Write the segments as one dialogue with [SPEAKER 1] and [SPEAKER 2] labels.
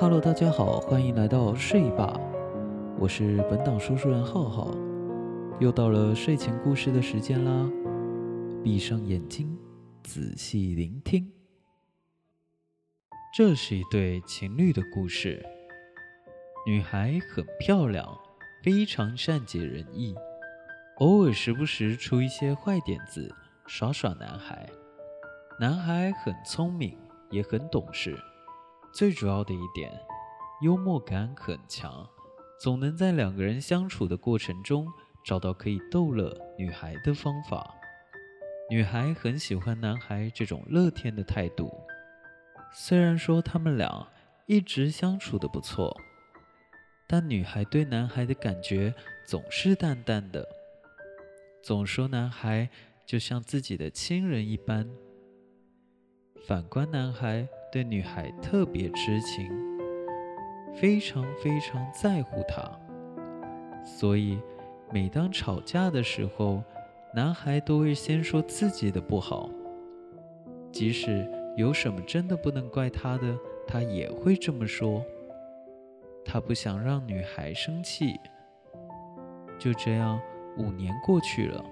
[SPEAKER 1] Hello，大家好，欢迎来到睡吧，我是本档说书人浩浩，又到了睡前故事的时间啦，闭上眼睛，仔细聆听。这是一对情侣的故事，女孩很漂亮，非常善解人意，偶尔时不时出一些坏点子耍耍男孩。男孩很聪明，也很懂事。最主要的一点，幽默感很强，总能在两个人相处的过程中找到可以逗乐女孩的方法。女孩很喜欢男孩这种乐天的态度。虽然说他们俩一直相处的不错，但女孩对男孩的感觉总是淡淡的，总说男孩就像自己的亲人一般。反观男孩。对女孩特别痴情，非常非常在乎她，所以每当吵架的时候，男孩都会先说自己的不好。即使有什么真的不能怪他的，他也会这么说。他不想让女孩生气。就这样，五年过去了，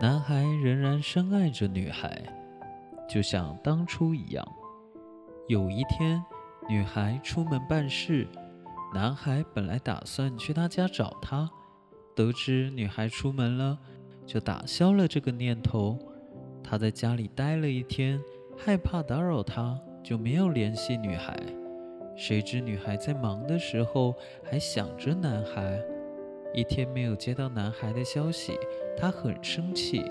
[SPEAKER 1] 男孩仍然深爱着女孩，就像当初一样。有一天，女孩出门办事，男孩本来打算去她家找她，得知女孩出门了，就打消了这个念头。他在家里待了一天，害怕打扰她，就没有联系女孩。谁知女孩在忙的时候还想着男孩，一天没有接到男孩的消息，她很生气。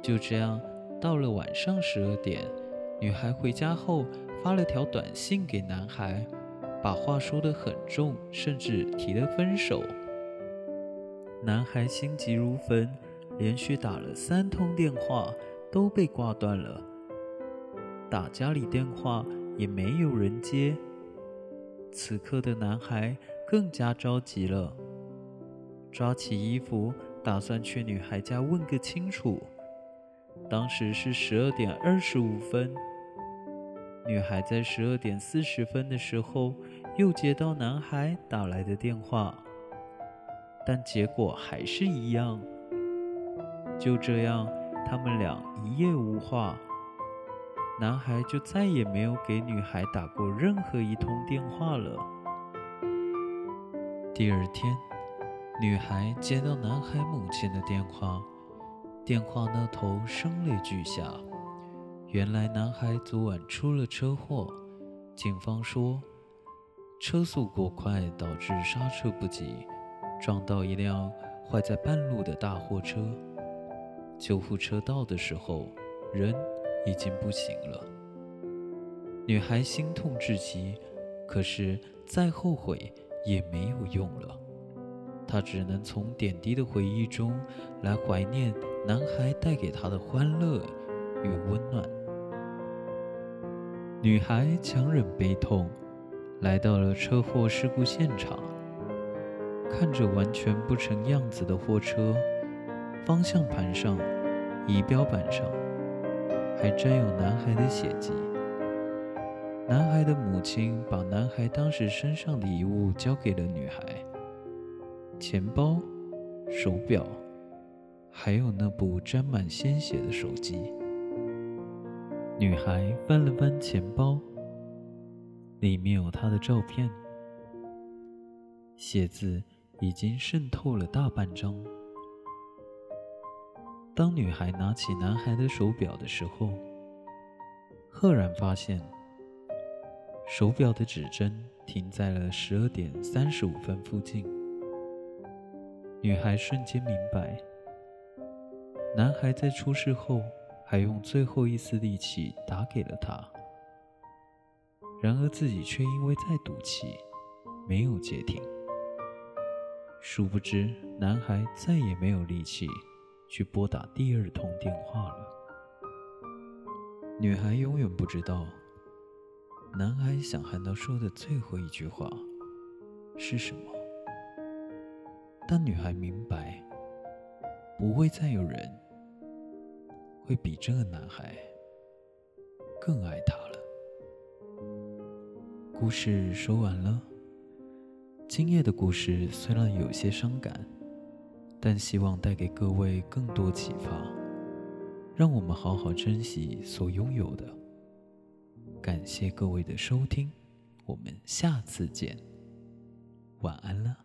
[SPEAKER 1] 就这样，到了晚上十二点，女孩回家后。发了条短信给男孩，把话说得很重，甚至提了分手。男孩心急如焚，连续打了三通电话都被挂断了，打家里电话也没有人接。此刻的男孩更加着急了，抓起衣服打算去女孩家问个清楚。当时是十二点二十五分。女孩在十二点四十分的时候又接到男孩打来的电话，但结果还是一样。就这样，他们俩一夜无话。男孩就再也没有给女孩打过任何一通电话了。第二天，女孩接到男孩母亲的电话，电话那头声泪俱下。原来男孩昨晚出了车祸，警方说车速过快导致刹车不及，撞到一辆坏在半路的大货车。救护车到的时候，人已经不行了。女孩心痛至极，可是再后悔也没有用了，她只能从点滴的回忆中来怀念男孩带给她的欢乐与温暖。女孩强忍悲痛，来到了车祸事故现场。看着完全不成样子的货车，方向盘上、仪表板上还沾有男孩的血迹。男孩的母亲把男孩当时身上的遗物交给了女孩：钱包、手表，还有那部沾满鲜血的手机。女孩翻了翻钱包，里面有他的照片，血字已经渗透了大半张。当女孩拿起男孩的手表的时候，赫然发现手表的指针停在了十二点三十五分附近。女孩瞬间明白，男孩在出事后。还用最后一丝力气打给了他，然而自己却因为在赌气，没有接听。殊不知，男孩再也没有力气去拨打第二通电话了。女孩永远不知道，男孩想和她说的最后一句话是什么，但女孩明白，不会再有人。会比这个男孩更爱她了。故事说完了。今夜的故事虽然有些伤感，但希望带给各位更多启发，让我们好好珍惜所拥有的。感谢各位的收听，我们下次见，晚安了。